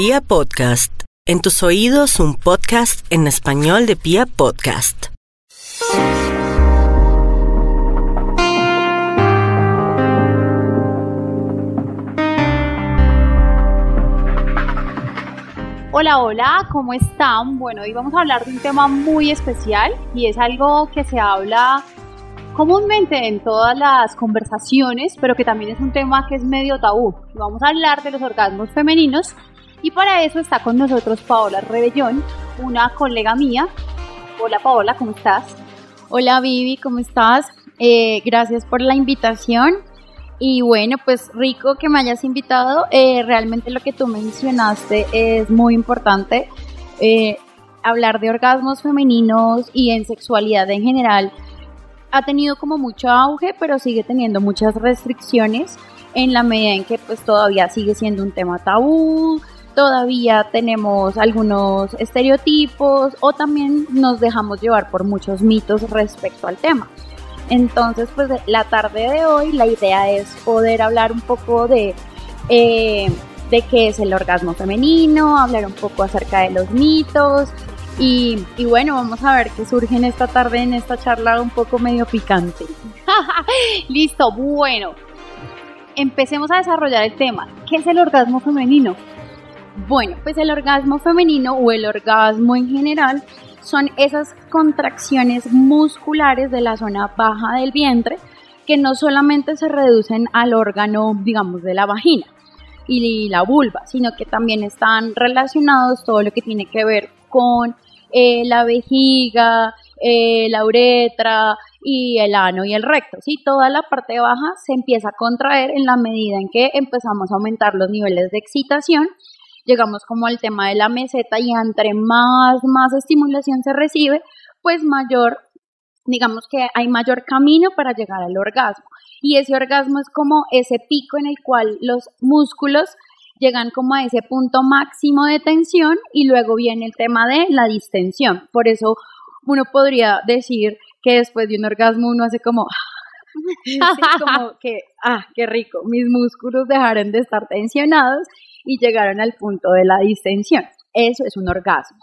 Pia Podcast, en tus oídos un podcast en español de Pia Podcast. Hola, hola, ¿cómo están? Bueno, hoy vamos a hablar de un tema muy especial y es algo que se habla comúnmente en todas las conversaciones, pero que también es un tema que es medio tabú. Vamos a hablar de los orgasmos femeninos y para eso está con nosotros Paola Rebellón, una colega mía. Hola Paola, ¿cómo estás? Hola Vivi, ¿cómo estás? Eh, gracias por la invitación. Y bueno, pues rico que me hayas invitado. Eh, realmente lo que tú mencionaste es muy importante. Eh, hablar de orgasmos femeninos y en sexualidad en general ha tenido como mucho auge, pero sigue teniendo muchas restricciones en la medida en que pues todavía sigue siendo un tema tabú, todavía tenemos algunos estereotipos o también nos dejamos llevar por muchos mitos respecto al tema. Entonces, pues la tarde de hoy la idea es poder hablar un poco de, eh, de qué es el orgasmo femenino, hablar un poco acerca de los mitos y, y, bueno, vamos a ver qué surge en esta tarde, en esta charla un poco medio picante. Listo, bueno, empecemos a desarrollar el tema. ¿Qué es el orgasmo femenino? Bueno, pues el orgasmo femenino o el orgasmo en general son esas contracciones musculares de la zona baja del vientre que no solamente se reducen al órgano, digamos, de la vagina y la vulva, sino que también están relacionados todo lo que tiene que ver con eh, la vejiga, eh, la uretra y el ano y el recto. ¿sí? Toda la parte baja se empieza a contraer en la medida en que empezamos a aumentar los niveles de excitación llegamos como al tema de la meseta y entre más, más estimulación se recibe, pues mayor, digamos que hay mayor camino para llegar al orgasmo. Y ese orgasmo es como ese pico en el cual los músculos llegan como a ese punto máximo de tensión y luego viene el tema de la distensión. Por eso uno podría decir que después de un orgasmo uno hace como, que, ah, qué rico, mis músculos dejaron de estar tensionados y llegaron al punto de la distensión. Eso es un orgasmo.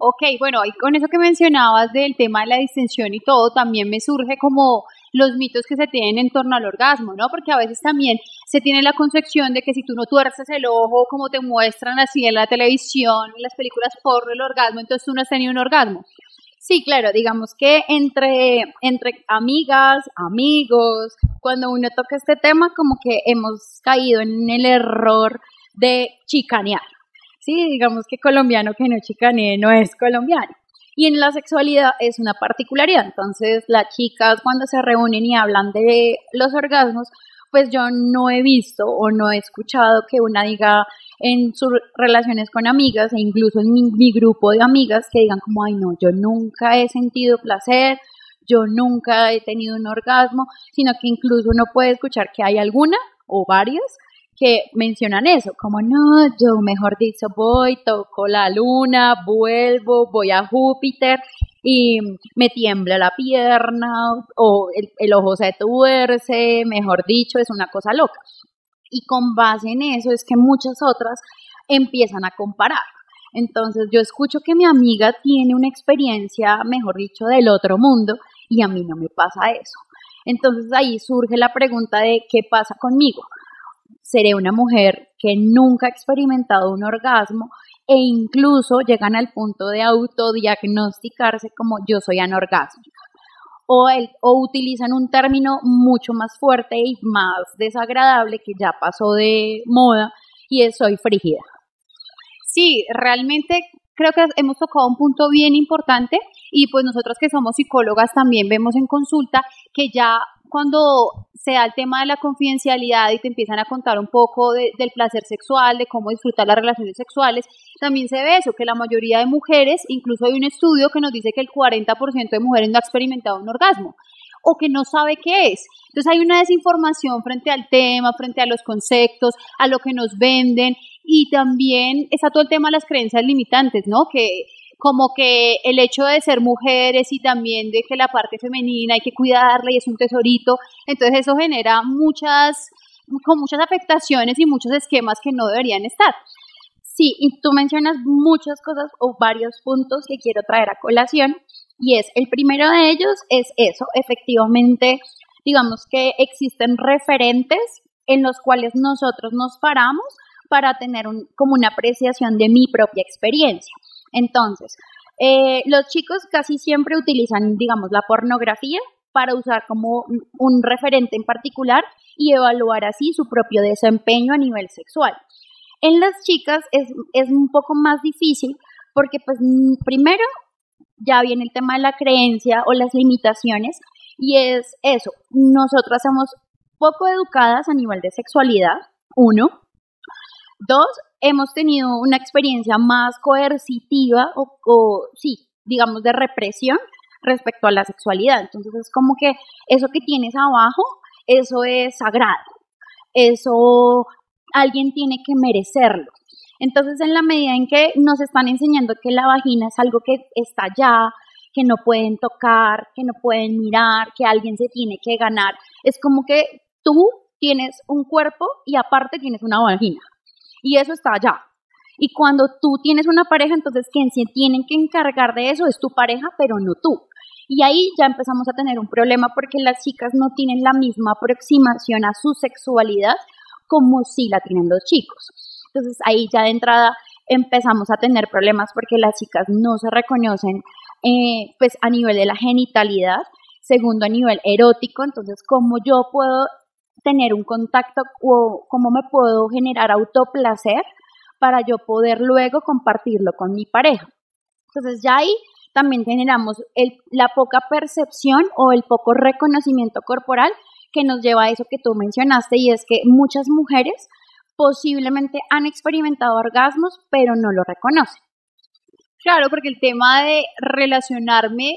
Ok, bueno, con eso que mencionabas del tema de la distensión y todo, también me surge como los mitos que se tienen en torno al orgasmo, ¿no? Porque a veces también se tiene la concepción de que si tú no tuerces el ojo, como te muestran así en la televisión, en las películas por el orgasmo, entonces tú no has tenido un orgasmo. Sí, claro, digamos que entre, entre amigas, amigos, cuando uno toca este tema, como que hemos caído en el error de chicanear. Sí, digamos que colombiano que no chicanee no es colombiano. Y en la sexualidad es una particularidad. Entonces, las chicas cuando se reúnen y hablan de los orgasmos, pues yo no he visto o no he escuchado que una diga en sus relaciones con amigas e incluso en mi, mi, grupo de amigas que digan como, ay no, yo nunca he sentido placer, yo nunca he tenido un orgasmo, sino que incluso uno puede escuchar que hay alguna o varias que mencionan eso, como no, yo mejor dicho voy, toco la luna, vuelvo, voy a Júpiter y me tiembla la pierna o el, el ojo se tuerce, mejor dicho, es una cosa loca. Y con base en eso es que muchas otras empiezan a comparar. Entonces yo escucho que mi amiga tiene una experiencia, mejor dicho, del otro mundo y a mí no me pasa eso. Entonces ahí surge la pregunta de qué pasa conmigo seré una mujer que nunca ha experimentado un orgasmo e incluso llegan al punto de autodiagnosticarse como yo soy anorgásmica. O, el, o utilizan un término mucho más fuerte y más desagradable que ya pasó de moda y es soy frígida. Sí, realmente creo que hemos tocado un punto bien importante y pues nosotros que somos psicólogas también vemos en consulta que ya cuando se da el tema de la confidencialidad y te empiezan a contar un poco del placer sexual, de cómo disfrutar las relaciones sexuales, también se ve eso, que la mayoría de mujeres, incluso hay un estudio que nos dice que el 40% de mujeres no ha experimentado un orgasmo o que no sabe qué es. Entonces hay una desinformación frente al tema, frente a los conceptos, a lo que nos venden y también está todo el tema de las creencias limitantes, ¿no? Que como que el hecho de ser mujeres y también de que la parte femenina hay que cuidarla y es un tesorito, entonces eso genera muchas, con muchas afectaciones y muchos esquemas que no deberían estar. Sí, y tú mencionas muchas cosas o varios puntos que quiero traer a colación y es, el primero de ellos es eso, efectivamente, digamos que existen referentes en los cuales nosotros nos paramos para tener un, como una apreciación de mi propia experiencia. Entonces, eh, los chicos casi siempre utilizan, digamos, la pornografía para usar como un referente en particular y evaluar así su propio desempeño a nivel sexual. En las chicas es, es un poco más difícil porque pues primero ya viene el tema de la creencia o las limitaciones y es eso, nosotras somos poco educadas a nivel de sexualidad, uno. Dos, hemos tenido una experiencia más coercitiva o, sí, digamos de represión respecto a la sexualidad. Entonces es como que eso que tienes abajo, eso es sagrado, eso alguien tiene que merecerlo. Entonces en la medida en que nos están enseñando que la vagina es algo que está allá, que no pueden tocar, que no pueden mirar, que alguien se tiene que ganar, es como que tú tienes un cuerpo y aparte tienes una vagina. Y eso está allá. Y cuando tú tienes una pareja, entonces quien se tienen que encargar de eso es tu pareja, pero no tú. Y ahí ya empezamos a tener un problema porque las chicas no tienen la misma aproximación a su sexualidad como si la tienen los chicos. Entonces ahí ya de entrada empezamos a tener problemas porque las chicas no se reconocen eh, pues a nivel de la genitalidad, segundo a nivel erótico, entonces cómo yo puedo tener un contacto o cómo me puedo generar autoplacer para yo poder luego compartirlo con mi pareja. Entonces ya ahí también generamos la poca percepción o el poco reconocimiento corporal que nos lleva a eso que tú mencionaste y es que muchas mujeres posiblemente han experimentado orgasmos pero no lo reconocen. Claro, porque el tema de relacionarme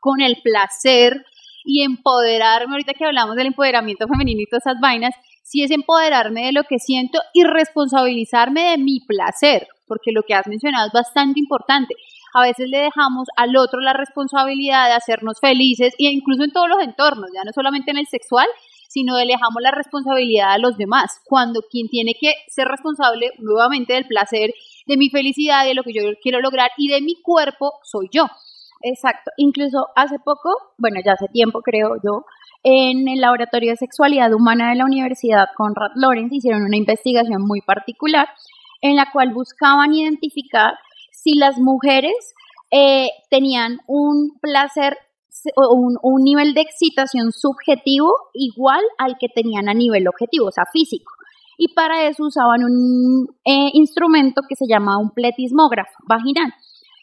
con el placer y empoderarme, ahorita que hablamos del empoderamiento femenino y todas esas vainas, sí es empoderarme de lo que siento y responsabilizarme de mi placer, porque lo que has mencionado es bastante importante a veces le dejamos al otro la responsabilidad de hacernos felices e incluso en todos los entornos, ya no solamente en el sexual, sino le dejamos la responsabilidad a los demás, cuando quien tiene que ser responsable nuevamente del placer, de mi felicidad, de lo que yo quiero lograr y de mi cuerpo soy yo. Exacto, incluso hace poco, bueno, ya hace tiempo creo yo, en el Laboratorio de Sexualidad Humana de la Universidad Conrad Lorenz hicieron una investigación muy particular en la cual buscaban identificar si las mujeres eh, tenían un placer o un, nivel de excitación subjetivo igual al que tenían a nivel objetivo, o sea, físico. Y para eso usaban un eh, instrumento que se llama un pletismógrafo vaginal,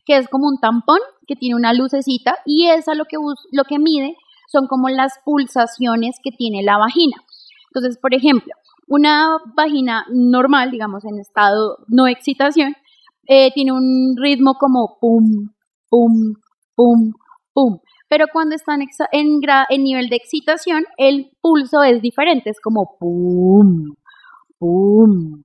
que es como un tampón que tiene una lucecita y esa lo que, lo que mide son como las pulsaciones que tiene la vagina. Entonces, por ejemplo, una vagina normal, digamos en estado no excitación, eh, tiene un ritmo como pum, pum, pum, pum. Pero cuando están en, en nivel de excitación, el pulso es diferente, es como pum, pum,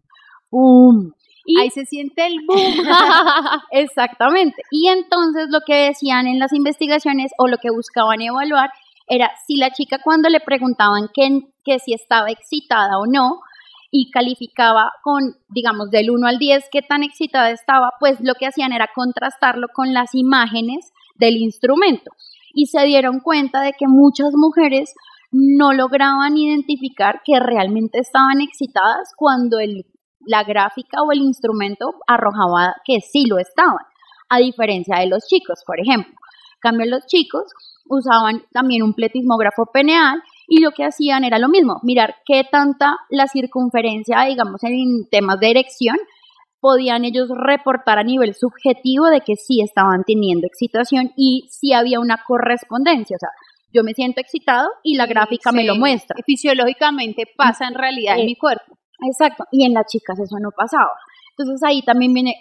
pum. Y ahí se siente el boom. Exactamente. Y entonces lo que decían en las investigaciones o lo que buscaban evaluar era si la chica cuando le preguntaban que, que si estaba excitada o no, y calificaba con, digamos, del 1 al 10 qué tan excitada estaba, pues lo que hacían era contrastarlo con las imágenes del instrumento. Y se dieron cuenta de que muchas mujeres no lograban identificar que realmente estaban excitadas cuando el, la gráfica o el instrumento arrojaba que sí lo estaban, a diferencia de los chicos, por ejemplo. En cambio, los chicos usaban también un pletismógrafo peneal y lo que hacían era lo mismo, mirar qué tanta la circunferencia, digamos, en temas de erección, podían ellos reportar a nivel subjetivo de que sí estaban teniendo excitación y sí había una correspondencia, o sea, yo me siento excitado y la gráfica me lo muestra. Fisiológicamente pasa en realidad en mi cuerpo. Exacto, y en las chicas eso no pasaba. Entonces ahí también viene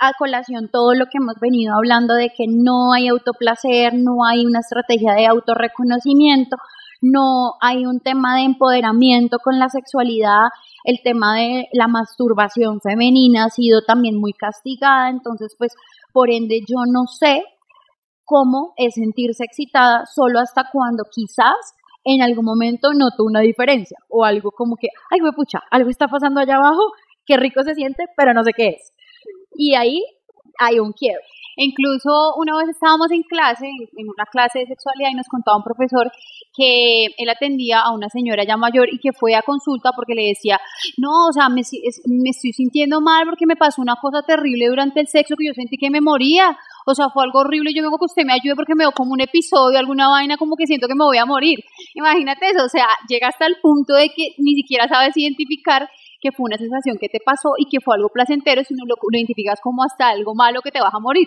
a colación todo lo que hemos venido hablando de que no hay autoplacer, no hay una estrategia de autorreconocimiento, no hay un tema de empoderamiento con la sexualidad, el tema de la masturbación femenina ha sido también muy castigada, entonces pues por ende yo no sé cómo es sentirse excitada solo hasta cuando quizás en algún momento noto una diferencia o algo como que, ay, pucha, algo está pasando allá abajo qué rico se siente, pero no sé qué es. Y ahí hay un quiebre. Incluso una vez estábamos en clase, en una clase de sexualidad, y nos contaba un profesor que él atendía a una señora ya mayor y que fue a consulta porque le decía, no, o sea, me, me estoy sintiendo mal porque me pasó una cosa terrible durante el sexo que yo sentí que me moría. O sea, fue algo horrible yo vengo que usted me ayude porque me veo como un episodio, alguna vaina como que siento que me voy a morir. Imagínate eso, o sea, llega hasta el punto de que ni siquiera sabes identificar que fue una sensación que te pasó y que fue algo placentero, sino lo, lo identificas como hasta algo malo que te vas a morir.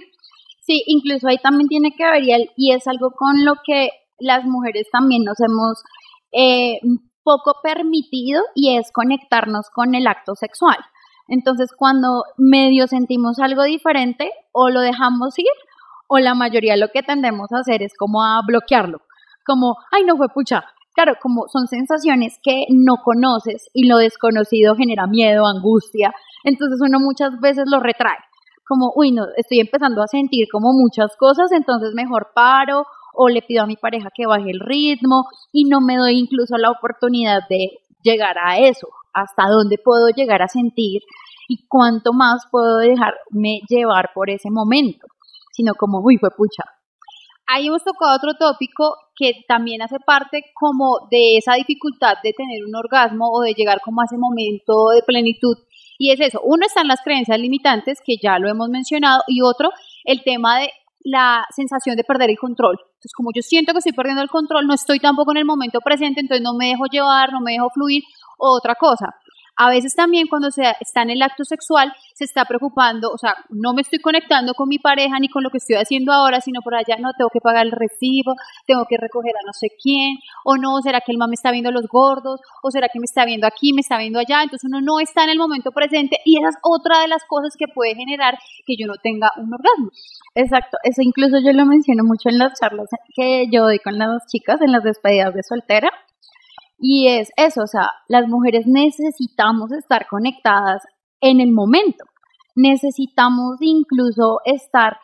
Sí, incluso ahí también tiene que ver y, es algo con lo que las mujeres también nos hemos eh, poco permitido y es conectarnos con el acto sexual. Entonces, cuando medio sentimos algo diferente, o lo dejamos ir, o la mayoría lo que tendemos a hacer es como a bloquearlo, como, ay, no fue pucha. Claro, como son sensaciones que no conoces y lo desconocido genera miedo, angustia, entonces uno muchas veces lo retrae como, uy, no, estoy empezando a sentir como muchas cosas, entonces mejor paro o le pido a mi pareja que baje el ritmo y no me doy incluso la oportunidad de llegar a eso, hasta dónde puedo llegar a sentir y cuánto más puedo dejarme llevar por ese momento, sino como, uy, fue pucha. Ahí hemos tocado otro tópico que también hace parte como de esa dificultad de tener un orgasmo o de llegar como a ese momento de plenitud y es eso, uno están las creencias limitantes, que ya lo hemos mencionado, y otro, el tema de la sensación de perder el control. Entonces, como yo siento que estoy perdiendo el control, no estoy tampoco en el momento presente, entonces no me dejo llevar, no me dejo fluir, o otra cosa. A veces también cuando se está en el acto sexual se está preocupando, o sea, no me estoy conectando con mi pareja ni con lo que estoy haciendo ahora, sino por allá, no, tengo que pagar el recibo, tengo que recoger a no sé quién, o no, será que el mamá me está viendo los gordos, o será que me está viendo aquí, me está viendo allá, entonces uno no está en el momento presente y esa es otra de las cosas que puede generar que yo no tenga un orgasmo. Exacto, eso incluso yo lo menciono mucho en las charlas que yo doy con las chicas en las despedidas de soltera y es eso, o sea, las mujeres necesitamos estar conectadas en el momento. Necesitamos incluso estar,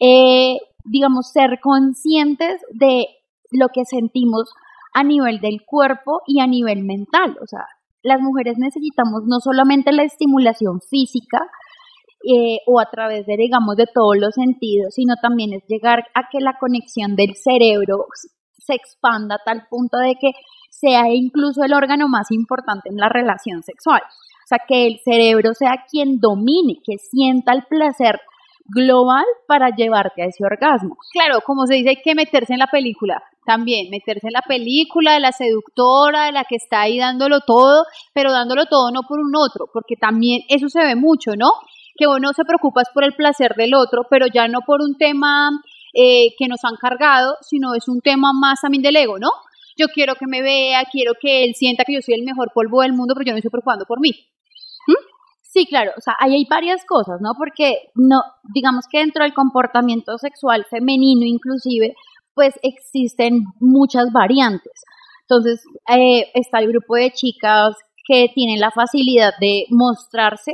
eh, digamos, ser conscientes de lo que sentimos a nivel del cuerpo y a nivel mental. O sea, las mujeres necesitamos no solamente la estimulación física eh, o a través de, digamos, de todos los sentidos, sino también es llegar a que la conexión del cerebro se expanda tal punto de que sea incluso el órgano más importante en la relación sexual. O sea, que el cerebro sea quien domine, que sienta el placer global para llevarte a ese orgasmo. Claro, como se dice, hay que meterse en la película también, meterse en la película de la seductora, de la que está ahí dándolo todo, pero dándolo todo no por un otro, porque también eso se ve mucho, ¿no? Que uno se preocupa por el placer del otro, pero ya no por un tema eh, que nos han cargado, sino es un tema más también del ego, ¿no? yo quiero que me vea, quiero que él sienta que yo soy el mejor polvo del mundo, pero yo no estoy preocupando por mí. ¿Mm? Sí, claro, o sea, ahí hay varias cosas, ¿no? Porque no, digamos que dentro del comportamiento sexual femenino inclusive, pues existen muchas variantes. Entonces, eh, está el grupo de chicas que tienen la facilidad de mostrarse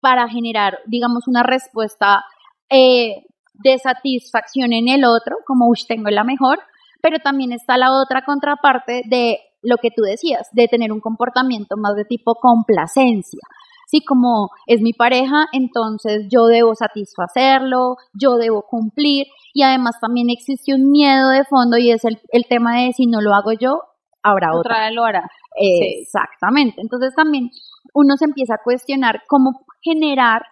para generar, digamos, una respuesta eh, de satisfacción en el otro, como, uy, tengo la mejor, pero también está la otra contraparte de lo que tú decías, de tener un comportamiento más de tipo complacencia. Sí, como es mi pareja, entonces yo debo satisfacerlo, yo debo cumplir y además también existe un miedo de fondo y es el, tema de si no lo hago yo, habrá otra. Otra lo hará. Exactamente. Entonces también uno se empieza a cuestionar cómo generar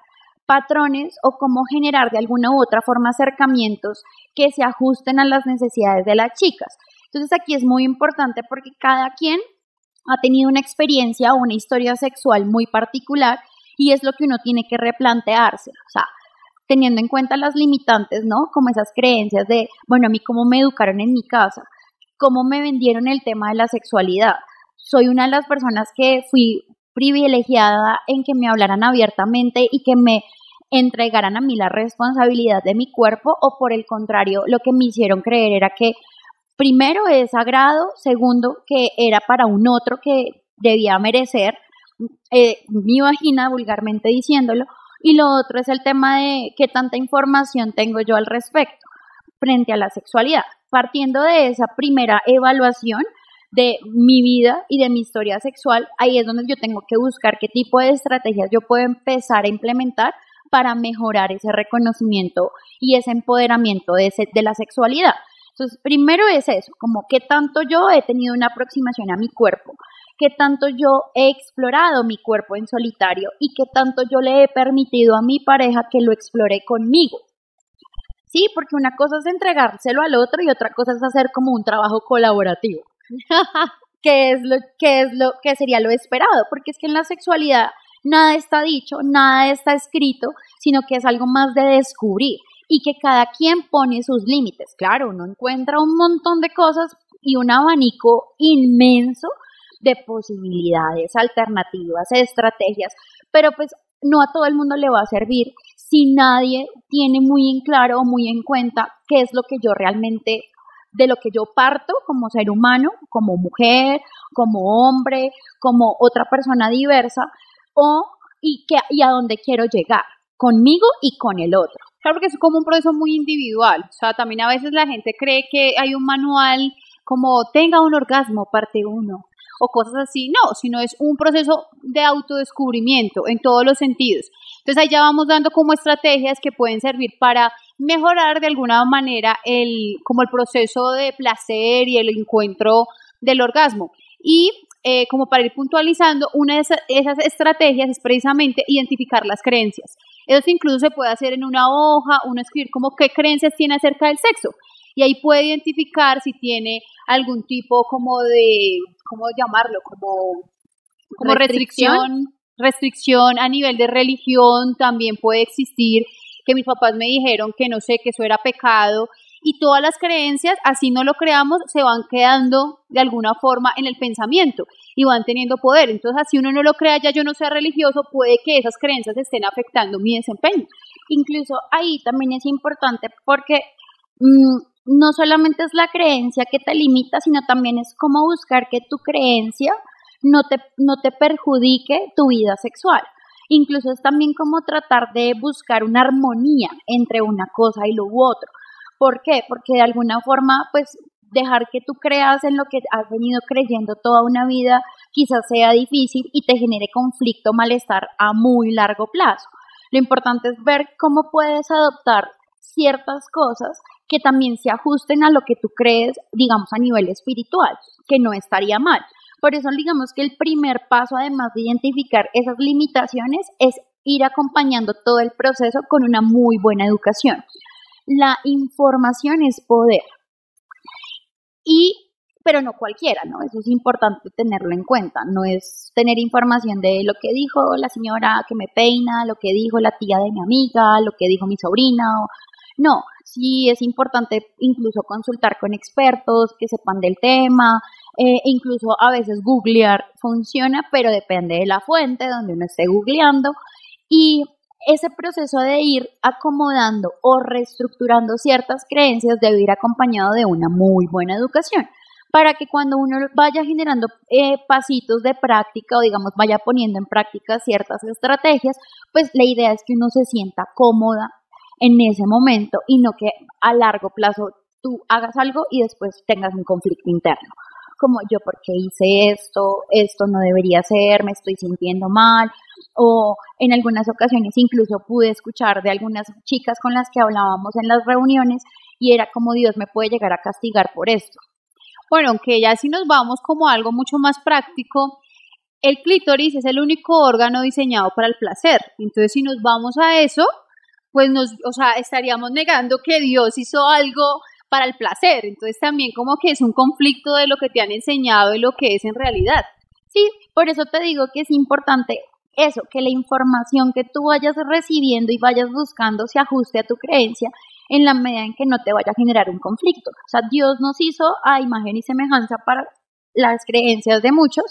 patrones o cómo generar de alguna u otra forma acercamientos que se ajusten a las necesidades de las chicas. Entonces aquí es muy importante porque cada quien ha tenido una experiencia o una historia sexual muy particular y es lo que uno tiene que replantearse, o sea, teniendo en cuenta las limitantes, ¿no? Como esas creencias de, bueno, a mí cómo me educaron en mi casa, cómo me vendieron el tema de la sexualidad. Soy una de las personas que fui privilegiada en que me hablaran abiertamente y que me entregaran a mí la responsabilidad de mi cuerpo o por el contrario, lo que me hicieron creer era que primero es sagrado, segundo que era para un otro que debía merecer eh, mi vagina, vulgarmente diciéndolo, y lo otro es el tema de qué tanta información tengo yo al respecto frente a la sexualidad. Partiendo de esa primera evaluación, de mi vida y de mi historia sexual, ahí es donde yo tengo que buscar qué tipo de estrategias yo puedo empezar a implementar para mejorar ese reconocimiento y ese empoderamiento de, de la sexualidad. Entonces, primero es eso, como qué tanto yo he tenido una aproximación a mi cuerpo, qué tanto yo he explorado mi cuerpo en solitario y qué tanto yo le he permitido a mi pareja que lo explore conmigo. Sí, porque una cosa es entregárselo al otro y otra cosa es hacer como un trabajo colaborativo. que es lo que es lo que sería lo esperado, porque es que en la sexualidad nada está dicho, nada está escrito, sino que es algo más de descubrir y que cada quien pone sus límites. Claro, uno encuentra un montón de cosas y un abanico inmenso de posibilidades, alternativas, estrategias, pero pues no a todo el mundo le va a servir si nadie tiene muy en claro o muy en cuenta qué es lo que yo realmente, de lo que yo parto como ser humano, como mujer, como hombre, como otra persona diversa, o y, que, y a dónde quiero llegar, conmigo y con el otro. Claro, porque es como un proceso muy individual. O sea, también a veces la gente cree que hay un manual como tenga un orgasmo, parte uno, o cosas así. No, sino es un proceso de autodescubrimiento en todos los sentidos. Entonces ahí vamos dando como estrategias que pueden servir para mejorar de alguna manera el, como el proceso de placer y el encuentro del orgasmo. Y eh, como para ir puntualizando, una de esas estrategias es precisamente identificar las creencias. Eso incluso se puede hacer en una hoja, uno escribir como qué creencias tiene acerca del sexo. Y ahí puede identificar si tiene algún tipo como de, ¿cómo llamarlo? Como, como restricción. restricción a nivel de religión también puede existir, que mis papás me dijeron que no sé, que eso era pecado y todas las creencias, así no lo creamos, se van quedando de alguna forma en el pensamiento y van teniendo poder. Entonces, así uno no lo crea, ya yo no sea religioso, puede que esas creencias estén afectando mi desempeño. Incluso ahí también es importante porque mm, no solamente es la creencia que te limita, sino también es cómo buscar que tu creencia no te, no te perjudique tu vida sexual. Incluso es también como tratar de buscar una armonía entre una cosa y lo otro. ¿Por qué? Porque de alguna forma, pues dejar que tú creas en lo que has venido creyendo toda una vida quizás sea difícil y te genere conflicto, malestar a muy largo plazo. Lo importante es ver cómo puedes adoptar ciertas cosas que también se ajusten a lo que tú crees, digamos, a nivel espiritual, que no estaría mal. Por eso, digamos que el primer paso, además de identificar esas limitaciones, es ir acompañando todo el proceso con una muy buena educación. La información es poder. Y, pero no cualquiera, ¿no? Eso es importante tenerlo en cuenta. No es tener información de lo que dijo la señora que me peina, lo que dijo la tía de mi amiga, lo que dijo mi sobrina. No, sí es importante incluso consultar con expertos que sepan del tema, eh, incluso a veces googlear funciona, pero depende de la fuente donde uno esté googleando. Y ese proceso de ir acomodando o reestructurando ciertas creencias debe ir acompañado de una muy buena educación para que cuando uno vaya generando eh, pasitos de práctica o digamos vaya poniendo en práctica ciertas estrategias, pues la idea es que uno se sienta cómoda en ese momento y no que a largo plazo tú hagas algo y después tengas un conflicto interno como yo porque hice esto, esto no debería ser, me estoy sintiendo mal, o en algunas ocasiones incluso pude escuchar de algunas chicas con las que hablábamos en las reuniones y era como Dios me puede llegar a castigar por esto. Bueno, aunque ya si nos vamos como algo mucho más práctico, el clítoris es el único órgano diseñado para el placer. Entonces, si nos vamos a eso, pues nos, o sea, estaríamos negando que Dios hizo algo para el placer. Entonces también como que es un conflicto de lo que te han enseñado y lo que es en realidad. Sí, por eso te digo que es importante eso, que la información que tú vayas recibiendo y vayas buscando se ajuste a tu creencia en la medida en que no te vaya a generar un conflicto. O sea, Dios nos hizo a imagen y semejanza para las creencias de muchos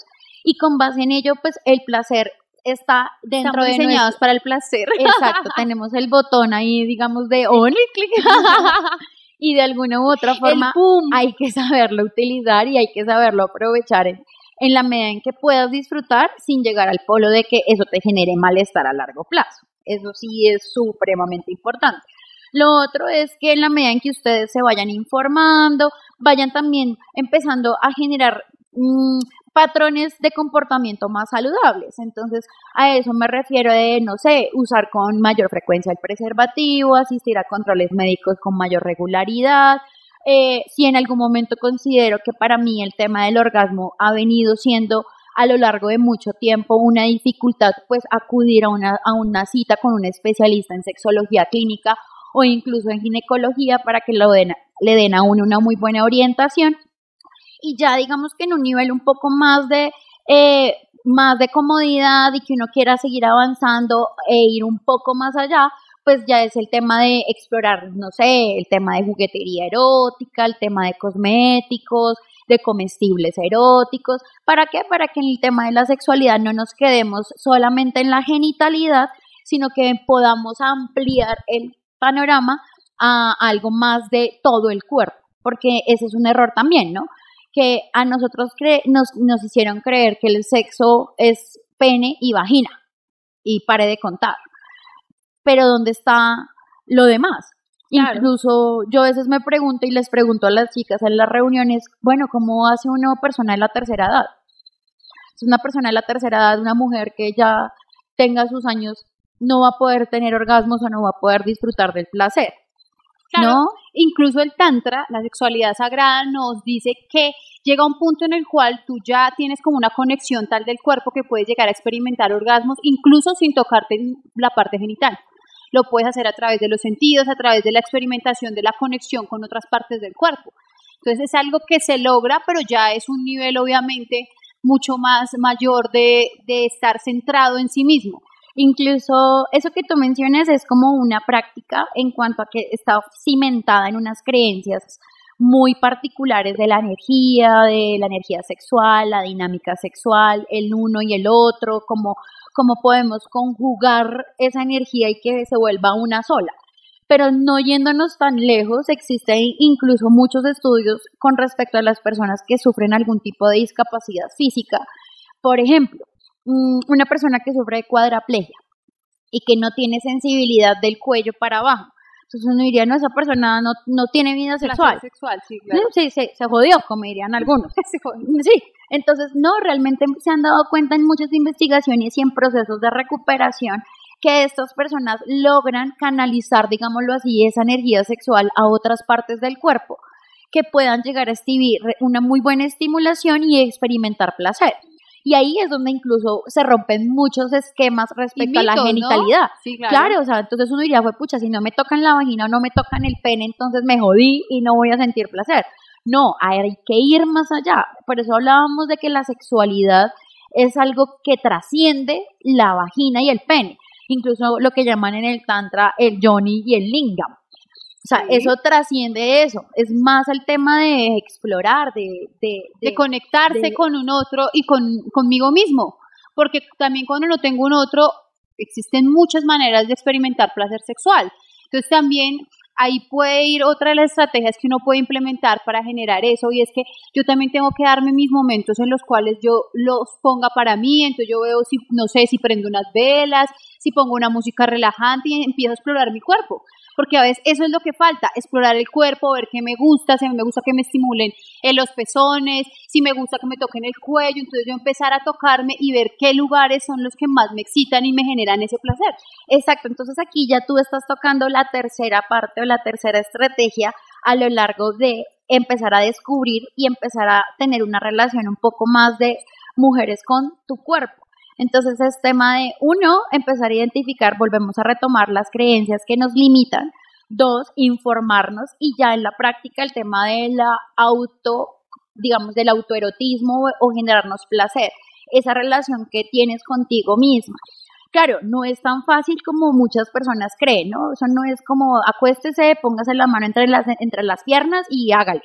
y con base en ello, pues el placer está dentro de diseñados para el placer. Exacto, tenemos el botón ahí, digamos, de on. y de alguna u otra forma hay que saberlo utilizar y hay que saberlo aprovechar en, en la medida en que puedas disfrutar sin llegar al polo de que eso te genere malestar a largo plazo. Eso sí es supremamente importante. Lo otro es que en la medida en que ustedes se vayan informando, vayan también empezando a generar mm, patrones de comportamiento más saludables. Entonces, a eso me refiero de, no sé, usar con mayor frecuencia el preservativo, asistir a controles médicos con mayor regularidad. Eh, si en algún momento considero que para mí el tema del orgasmo ha venido siendo a lo largo de mucho tiempo una dificultad, pues acudir a una, a una cita con un especialista en sexología clínica o incluso en ginecología para que lo den, le den a uno una muy buena orientación. Y ya digamos que en un nivel un poco más de, eh, más de comodidad y que uno quiera seguir avanzando e ir un poco más allá, pues ya es el tema de explorar, no sé, el tema de juguetería erótica, el tema de cosméticos, de comestibles eróticos. ¿Para qué? Para que en el tema de la sexualidad no nos quedemos solamente en la genitalidad, sino que podamos ampliar el panorama a algo más de todo el cuerpo, porque ese es un error también, ¿no? Que a nosotros nos, nos hicieron creer que el sexo es pene y vagina, y pare de contar. Pero ¿dónde está lo demás? Incluso yo a veces me pregunto y les pregunto a las chicas en las reuniones, bueno, ¿cómo hace una persona de la tercera edad? Es una persona de la tercera edad, una mujer que ya tenga sus años, no va a poder tener orgasmos o no va a poder disfrutar del placer. ¿No? Incluso el Tantra, la sexualidad sagrada, nos dice que llega un punto en el cual tú ya tienes como una conexión tal del cuerpo que puedes llegar a experimentar orgasmos incluso sin tocarte la parte genital lo puedes hacer a través de los sentidos, a través de la experimentación de la conexión con otras partes del cuerpo. Entonces es algo que se logra, pero ya es un nivel obviamente mucho más mayor de, de estar centrado en sí mismo. Incluso eso que tú mencionas es como una práctica en cuanto a que está cimentada en unas creencias muy particulares de la energía, de la energía sexual, la dinámica sexual, el uno y el otro, como cómo podemos conjugar esa energía y que se vuelva una sola. Pero no yéndonos tan lejos, existen incluso muchos estudios con respecto a las personas que sufren algún tipo de discapacidad física. Por ejemplo, una persona que sufre de cuadraplegia y que no tiene sensibilidad del cuello para abajo. Entonces uno diría, no, esa persona no, no tiene vida sexual. sexual sí, claro. sí se, se, jodió, como dirían algunos. sí, entonces, no, realmente se han dado cuenta en muchas investigaciones y en procesos de recuperación que estas personas logran canalizar, digámoslo así, esa energía sexual a otras partes del cuerpo que puedan llegar a escribir una muy buena estimulación y experimentar placer. Y ahí es donde incluso se rompen muchos esquemas respecto a la genitalidad. claro. o sea, entonces uno diría, fue pucha, si no me tocan la vagina o no me tocan el pene, entonces me jodí y no voy a sentir placer. No, hay que ir más allá. Por eso hablábamos de que la sexualidad es algo que trasciende la vagina y el pene. Incluso lo que llaman en el tantra el yoni y el lingam. O sea, eso trasciende eso. Es más el tema de explorar, de... De, conectarse con un otro y con, conmigo mismo. Porque también cuando no tengo un otro, existen muchas maneras de experimentar placer sexual. Entonces también ahí puede ir otra de las estrategias que uno puede implementar para generar eso y es que yo también tengo que darme mis momentos en los cuales yo los ponga para mí, entonces yo veo si, no sé, si prendo unas velas, si pongo una música relajante y empiezo a explorar mi cuerpo porque a veces eso es lo que falta, explorar el cuerpo, ver qué me gusta, si me gusta que me estimulen en los pezones, si me gusta que me toquen el cuello, entonces yo empezar a tocarme y ver qué lugares son los que más me excitan y me generan ese placer. Exacto, entonces aquí ya tú estás tocando la tercera parte o la tercera estrategia a lo largo de empezar a descubrir y empezar a tener una relación un poco más de mujeres con tu cuerpo. Entonces es tema de, uno, empezar a identificar, volvemos a retomar las creencias que nos limitan. Dos, informarnos y ya en la práctica el tema de la auto, digamos, del autoerotismo o generarnos placer, esa relación que tienes contigo misma. Claro, no es tan fácil como muchas personas creen, ¿no? Eso no es como acuéstese, póngase la mano entre las, entre las piernas y hágale.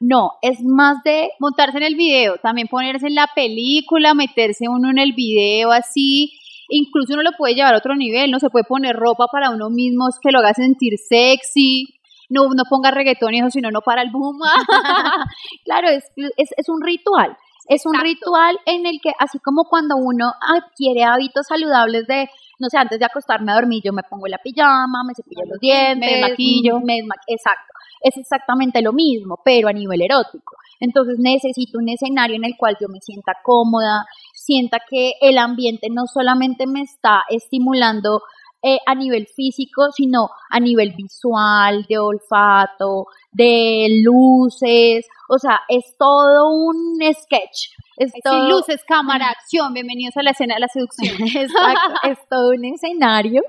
No, es más de montarse en el video, también ponerse en la película, meterse uno en el video así. Incluso uno lo puede llevar a otro nivel, no se puede poner ropa para uno mismo que lo haga sentir sexy. No, no ponga reggaetón y eso, sino no para el boom. claro, es, es, un ritual. Es un ritual en el que, así como cuando uno adquiere hábitos saludables de no sé, antes de acostarme a dormir yo me pongo la pijama, me cepillo los dientes, me maquillo. me exacto. Es exactamente lo mismo, pero a nivel erótico. Entonces necesito un escenario en el cual yo me sienta cómoda, sienta que el ambiente no solamente me está estimulando eh, a nivel físico, sino a nivel visual, de olfato, de luces, o sea, es todo un sketch. Es todo... luces, cámara, acción, bienvenidos a la escena de la seducción. Exacto, es todo un escenario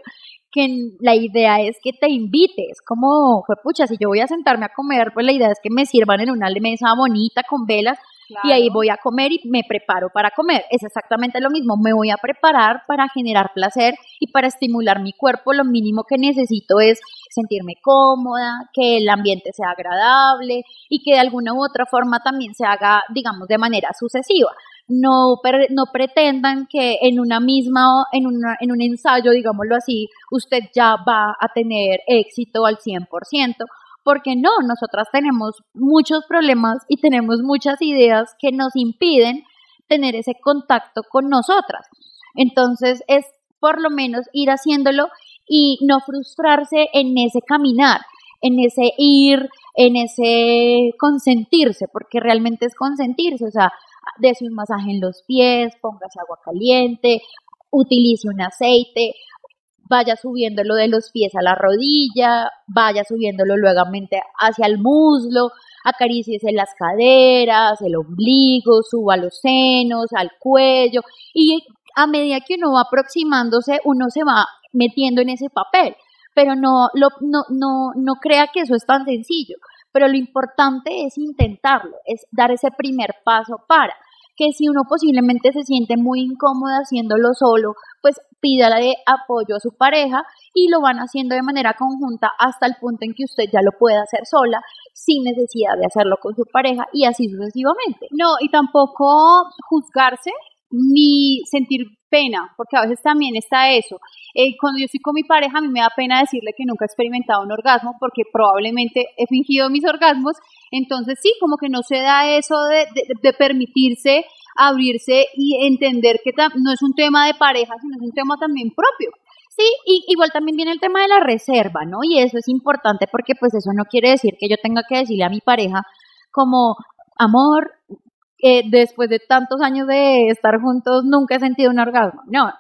que la idea es que te invites, como, fue pucha, si yo voy a sentarme a comer, pues la idea es que me sirvan en una mesa bonita con velas y ahí voy a comer y me preparo para comer. Es exactamente lo mismo, me voy a preparar para generar placer y para estimular mi cuerpo. Lo mínimo que necesito es sentirme cómoda, que el ambiente sea agradable y que de alguna u otra forma también se haga, digamos, de manera sucesiva. No, no pretendan que en una misma, en, una, en un ensayo, digámoslo así, usted ya va a tener éxito al 100%, porque no, nosotras tenemos muchos problemas y tenemos muchas ideas que nos impiden tener ese contacto con nosotras. Entonces es por lo menos ir haciéndolo y no frustrarse en ese caminar, en ese ir, en ese consentirse, porque realmente es consentirse, o sea, dese un masaje en los pies, póngase agua caliente, utilice un aceite, vaya subiéndolo de los pies a la rodilla, vaya subiéndolo luego hacia el muslo, acariciese las caderas, el ombligo, suba los senos, al cuello y a medida que uno va aproximándose, uno se va metiendo en ese papel, pero no, lo, no, no, no crea que eso es tan sencillo, pero lo importante es intentarlo, es dar ese primer paso para que si uno posiblemente se siente muy incómoda haciéndolo solo, pues pídale apoyo a su pareja y lo van haciendo de manera conjunta hasta el punto en que usted ya lo pueda hacer sola sin necesidad de hacerlo con su pareja y así sucesivamente. No, y tampoco juzgarse ni sentir pena, porque a veces también está eso. Eh, cuando yo estoy con mi pareja, a mí me da pena decirle que nunca he experimentado un orgasmo, porque probablemente he fingido mis orgasmos, entonces sí, como que no se da eso de, permitirse abrirse y entender que no es un tema de pareja, sino es un tema también propio. Sí, y igual también viene el tema de la reserva, ¿no? Y eso es importante porque pues eso no quiere decir que yo tenga que decirle a mi pareja como, amor, eh, después de tantos años de estar juntos nunca he sentido un orgasmo. No,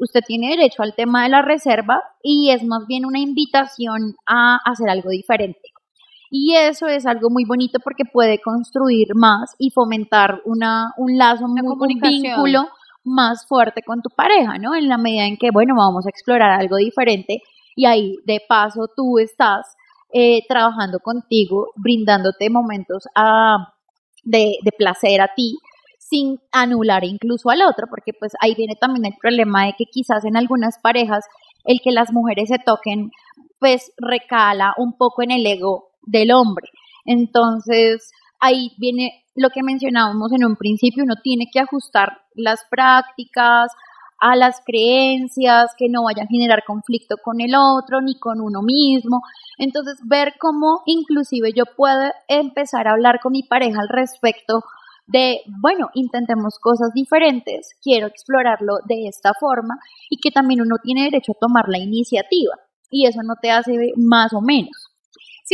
usted tiene derecho al tema de la reserva y es más bien una invitación a hacer algo diferente. Y eso es algo muy bonito porque puede construir más y fomentar una, un lazo, un vínculo más fuerte con tu pareja, ¿no? En la medida en que, bueno, vamos a explorar algo diferente y ahí de paso tú estás eh, trabajando contigo, brindándote momentos a, de, de placer a ti sin anular incluso al otro, porque pues ahí viene también el problema de que quizás en algunas parejas el que las mujeres se toquen pues recala un poco en el ego del hombre. Entonces ahí viene lo que mencionábamos en un principio, uno tiene que ajustar las prácticas a las creencias, que no vayan a generar conflicto con el otro ni con uno mismo. Entonces, ver cómo inclusive yo puedo empezar a hablar con mi pareja al respecto de, bueno, intentemos cosas diferentes, quiero explorarlo de esta forma y que también uno tiene derecho a tomar la iniciativa y eso no te hace más o menos.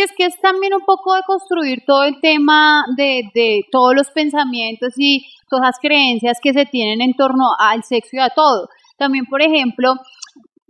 Es que es también un poco de construir todo el tema de, de todos los pensamientos y todas las creencias que se tienen en torno al sexo y a todo. También, por ejemplo,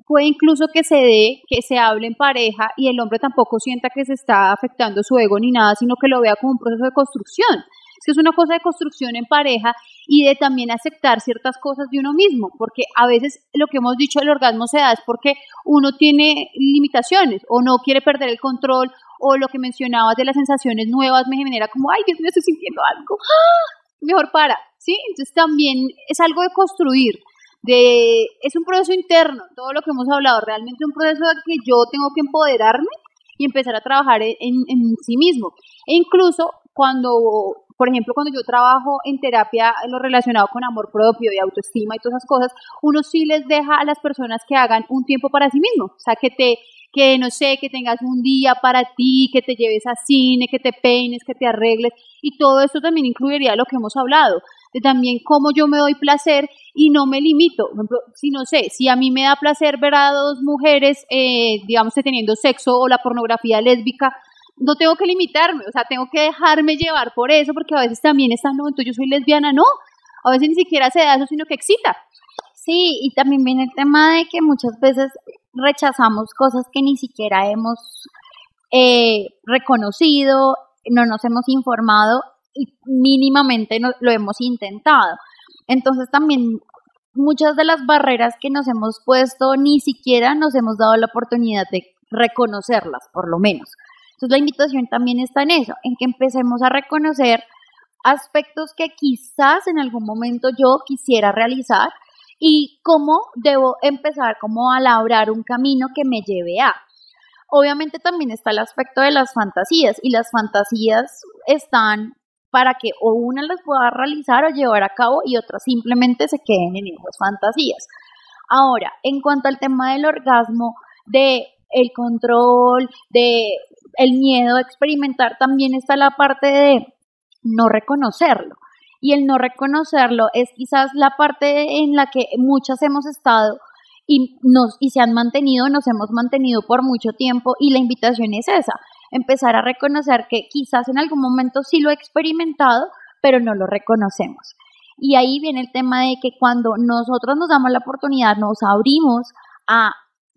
puede incluso que se dé, que se hable en pareja y el hombre tampoco sienta que se está afectando su ego ni nada, sino que lo vea como un proceso de construcción. Es que es una cosa de construcción en pareja y de también aceptar ciertas cosas de uno mismo, porque a veces lo que hemos dicho del orgasmo se da es porque uno tiene limitaciones o no quiere perder el control o lo que mencionabas de las sensaciones nuevas me genera como, ay, Dios mío, estoy sintiendo algo, ¡Ah! mejor para, ¿sí? Entonces también es algo de construir, de, es un proceso interno, todo lo que hemos hablado, realmente un proceso de que yo tengo que empoderarme y empezar a trabajar en, en sí mismo. E incluso cuando, por ejemplo, cuando yo trabajo en terapia, lo relacionado con amor propio y autoestima y todas esas cosas, uno sí les deja a las personas que hagan un tiempo para sí mismo, o sea, que te que no sé, que tengas un día para ti, que te lleves a cine, que te peines, que te arregles, y todo esto también incluiría lo que hemos hablado, de también cómo yo me doy placer y no me limito. Por ejemplo, si no sé, si a mí me da placer ver a dos mujeres, eh, digamos, teniendo sexo o la pornografía lésbica, no tengo que limitarme, o sea, tengo que dejarme llevar por eso, porque a veces también está, no, entonces yo soy lesbiana, no, a veces ni siquiera se da eso, sino que excita. Sí, y también viene el tema de que muchas veces rechazamos cosas que ni siquiera hemos eh, reconocido, no nos hemos informado y mínimamente no, lo hemos intentado. Entonces también muchas de las barreras que nos hemos puesto ni siquiera nos hemos dado la oportunidad de reconocerlas, por lo menos. Entonces la invitación también está en eso, en que empecemos a reconocer aspectos que quizás en algún momento yo quisiera realizar y cómo debo empezar como a labrar un camino que me lleve a. Obviamente también está el aspecto de las fantasías y las fantasías están para que o una las pueda realizar o llevar a cabo y otras simplemente se queden en esas fantasías. Ahora, en cuanto al tema del orgasmo, de el control, de el miedo a experimentar, también está la parte de no reconocerlo. Y el no reconocerlo es quizás la parte en la que muchas hemos estado y, nos, y se han mantenido, nos hemos mantenido por mucho tiempo y la invitación es esa, empezar a reconocer que quizás en algún momento sí lo he experimentado, pero no lo reconocemos. Y ahí viene el tema de que cuando nosotros nos damos la oportunidad, nos abrimos a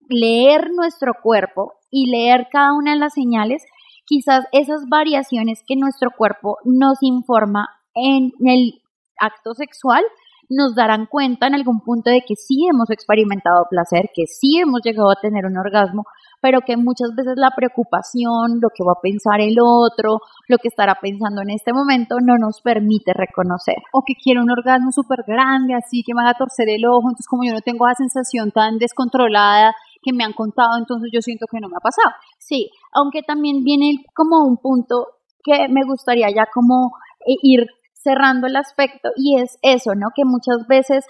leer nuestro cuerpo y leer cada una de las señales, quizás esas variaciones que nuestro cuerpo nos informa en el acto sexual nos darán cuenta en algún punto de que sí hemos experimentado placer, que sí hemos llegado a tener un orgasmo, pero que muchas veces la preocupación, lo que va a pensar el otro, lo que estará pensando en este momento, no nos permite reconocer. O que quiero un orgasmo súper grande, así que me haga torcer el ojo, entonces como yo no tengo la sensación tan descontrolada que me han contado, entonces yo siento que no me ha pasado. Sí, aunque también viene como un punto que me gustaría ya como eh, ir cerrando el aspecto y es eso, ¿no? Que muchas veces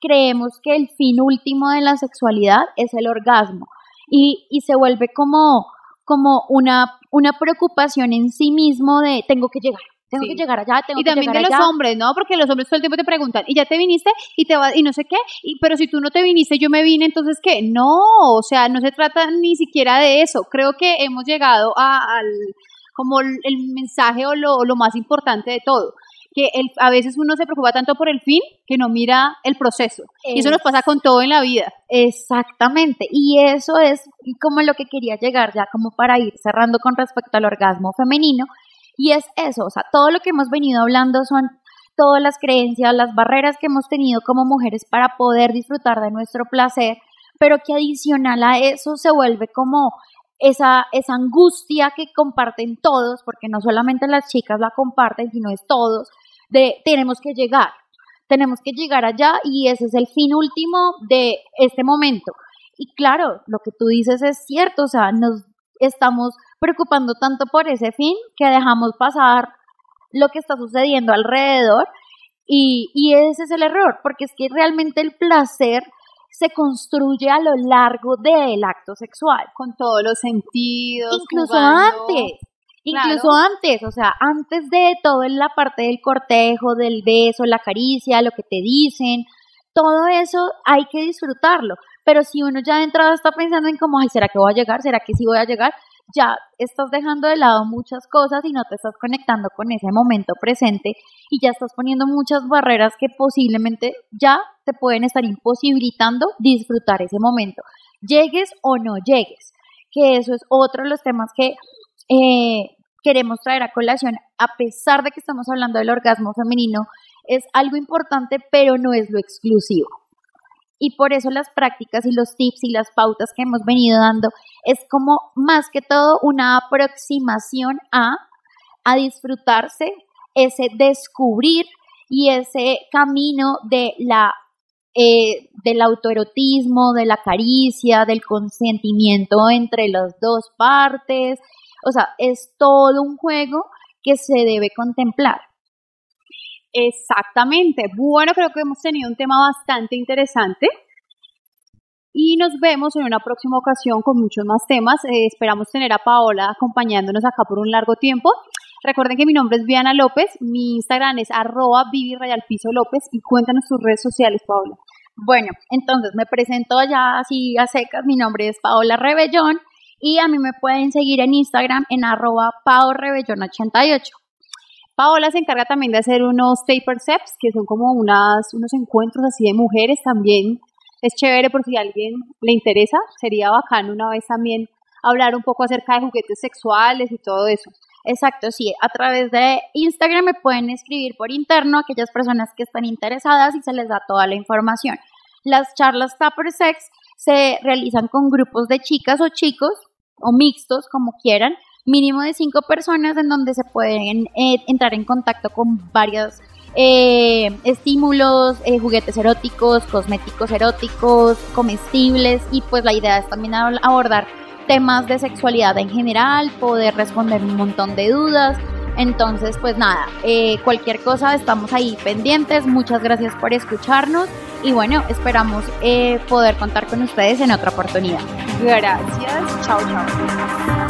creemos que el fin último de la sexualidad es el orgasmo y, y se vuelve como, como una, una preocupación en sí mismo de tengo que llegar, tengo que llegar allá, tengo y que también llegar de los allá. hombres, ¿no? Porque los hombres todo el tiempo te preguntan, ¿y ya te viniste? Y te vas, y no sé qué, y, pero si tú no te viniste, yo me vine, entonces ¿qué? No, o sea, no se trata ni siquiera de eso. Creo que hemos llegado a, al, como el, el mensaje o lo, lo más importante de todo que el, a veces uno se preocupa tanto por el fin que no mira el proceso. Y eso nos pasa con todo en la vida. Exactamente. Y eso es como lo que quería llegar ya como para ir cerrando con respecto al orgasmo femenino. Y es eso, o sea, todo lo que hemos venido hablando son todas las creencias, las barreras que hemos tenido como mujeres para poder disfrutar de nuestro placer, pero que adicional a eso se vuelve como esa, esa angustia que comparten todos, porque no solamente las chicas la comparten, sino es todos, de tenemos que llegar, tenemos que llegar allá y ese es el fin último de este momento. Y claro, lo que tú dices es cierto, o sea, nos estamos preocupando tanto por ese fin que dejamos pasar lo que está sucediendo alrededor y, y ese es el error, porque es que realmente el placer se construye a lo largo del acto sexual. Con todos los sentidos. Incluso jugando. antes. Incluso antes, o sea, antes de todo en la parte del cortejo, del beso, la caricia, lo que te dicen, todo eso hay que disfrutarlo. Pero si uno ya de entrada está pensando en como, ay, ¿será que voy a llegar? ¿Será que sí voy a llegar? Ya estás dejando de lado muchas cosas y no te estás conectando con ese momento presente y ya estás poniendo muchas barreras que posiblemente ya te pueden estar imposibilitando disfrutar ese momento. Llegues o no llegues, que eso es otro de los temas que eh, queremos traer a colación, a pesar de que estamos hablando del orgasmo femenino, es algo importante, pero no es lo exclusivo. Y por eso las prácticas y los tips y las pautas que hemos venido dando es como más que todo una aproximación a, a disfrutarse, ese descubrir y ese camino de la eh, del autoerotismo, de la caricia, del consentimiento entre las dos partes, o sea, es todo un juego que se debe contemplar. Exactamente. Bueno, creo que hemos tenido un tema bastante interesante. Y nos vemos en una próxima ocasión con muchos más temas. Eh, esperamos tener a Paola acompañándonos acá por un largo tiempo. Recuerden que mi nombre es Viana López, mi Instagram es arroba López y cuéntanos tus redes sociales, Paola. Bueno, entonces me presento ya así a secas, mi nombre es Paola Rebellón y a mí me pueden seguir en Instagram en arroba paorebellón88. Paola se encarga también de hacer unos paper seps, que son como unas, unos encuentros así de mujeres también. Es chévere por si a alguien le interesa, sería bacano una vez también hablar un poco acerca de juguetes sexuales y todo eso. Exacto, sí. A través de Instagram me pueden escribir por interno aquellas personas que están interesadas y se les da toda la información. Las charlas Tupper Sex se realizan con grupos de chicas o chicos o mixtos, como quieran, mínimo de cinco personas en donde se pueden eh, entrar en contacto con varios eh, estímulos, eh, juguetes eróticos, cosméticos eróticos, comestibles y pues la idea es también abordar temas de sexualidad en general, poder responder un montón de dudas. Entonces, pues nada, cualquier cosa estamos ahí pendientes. Muchas gracias por escucharnos y bueno, esperamos eh, poder contar con ustedes en otra oportunidad. Gracias. Chao, chao.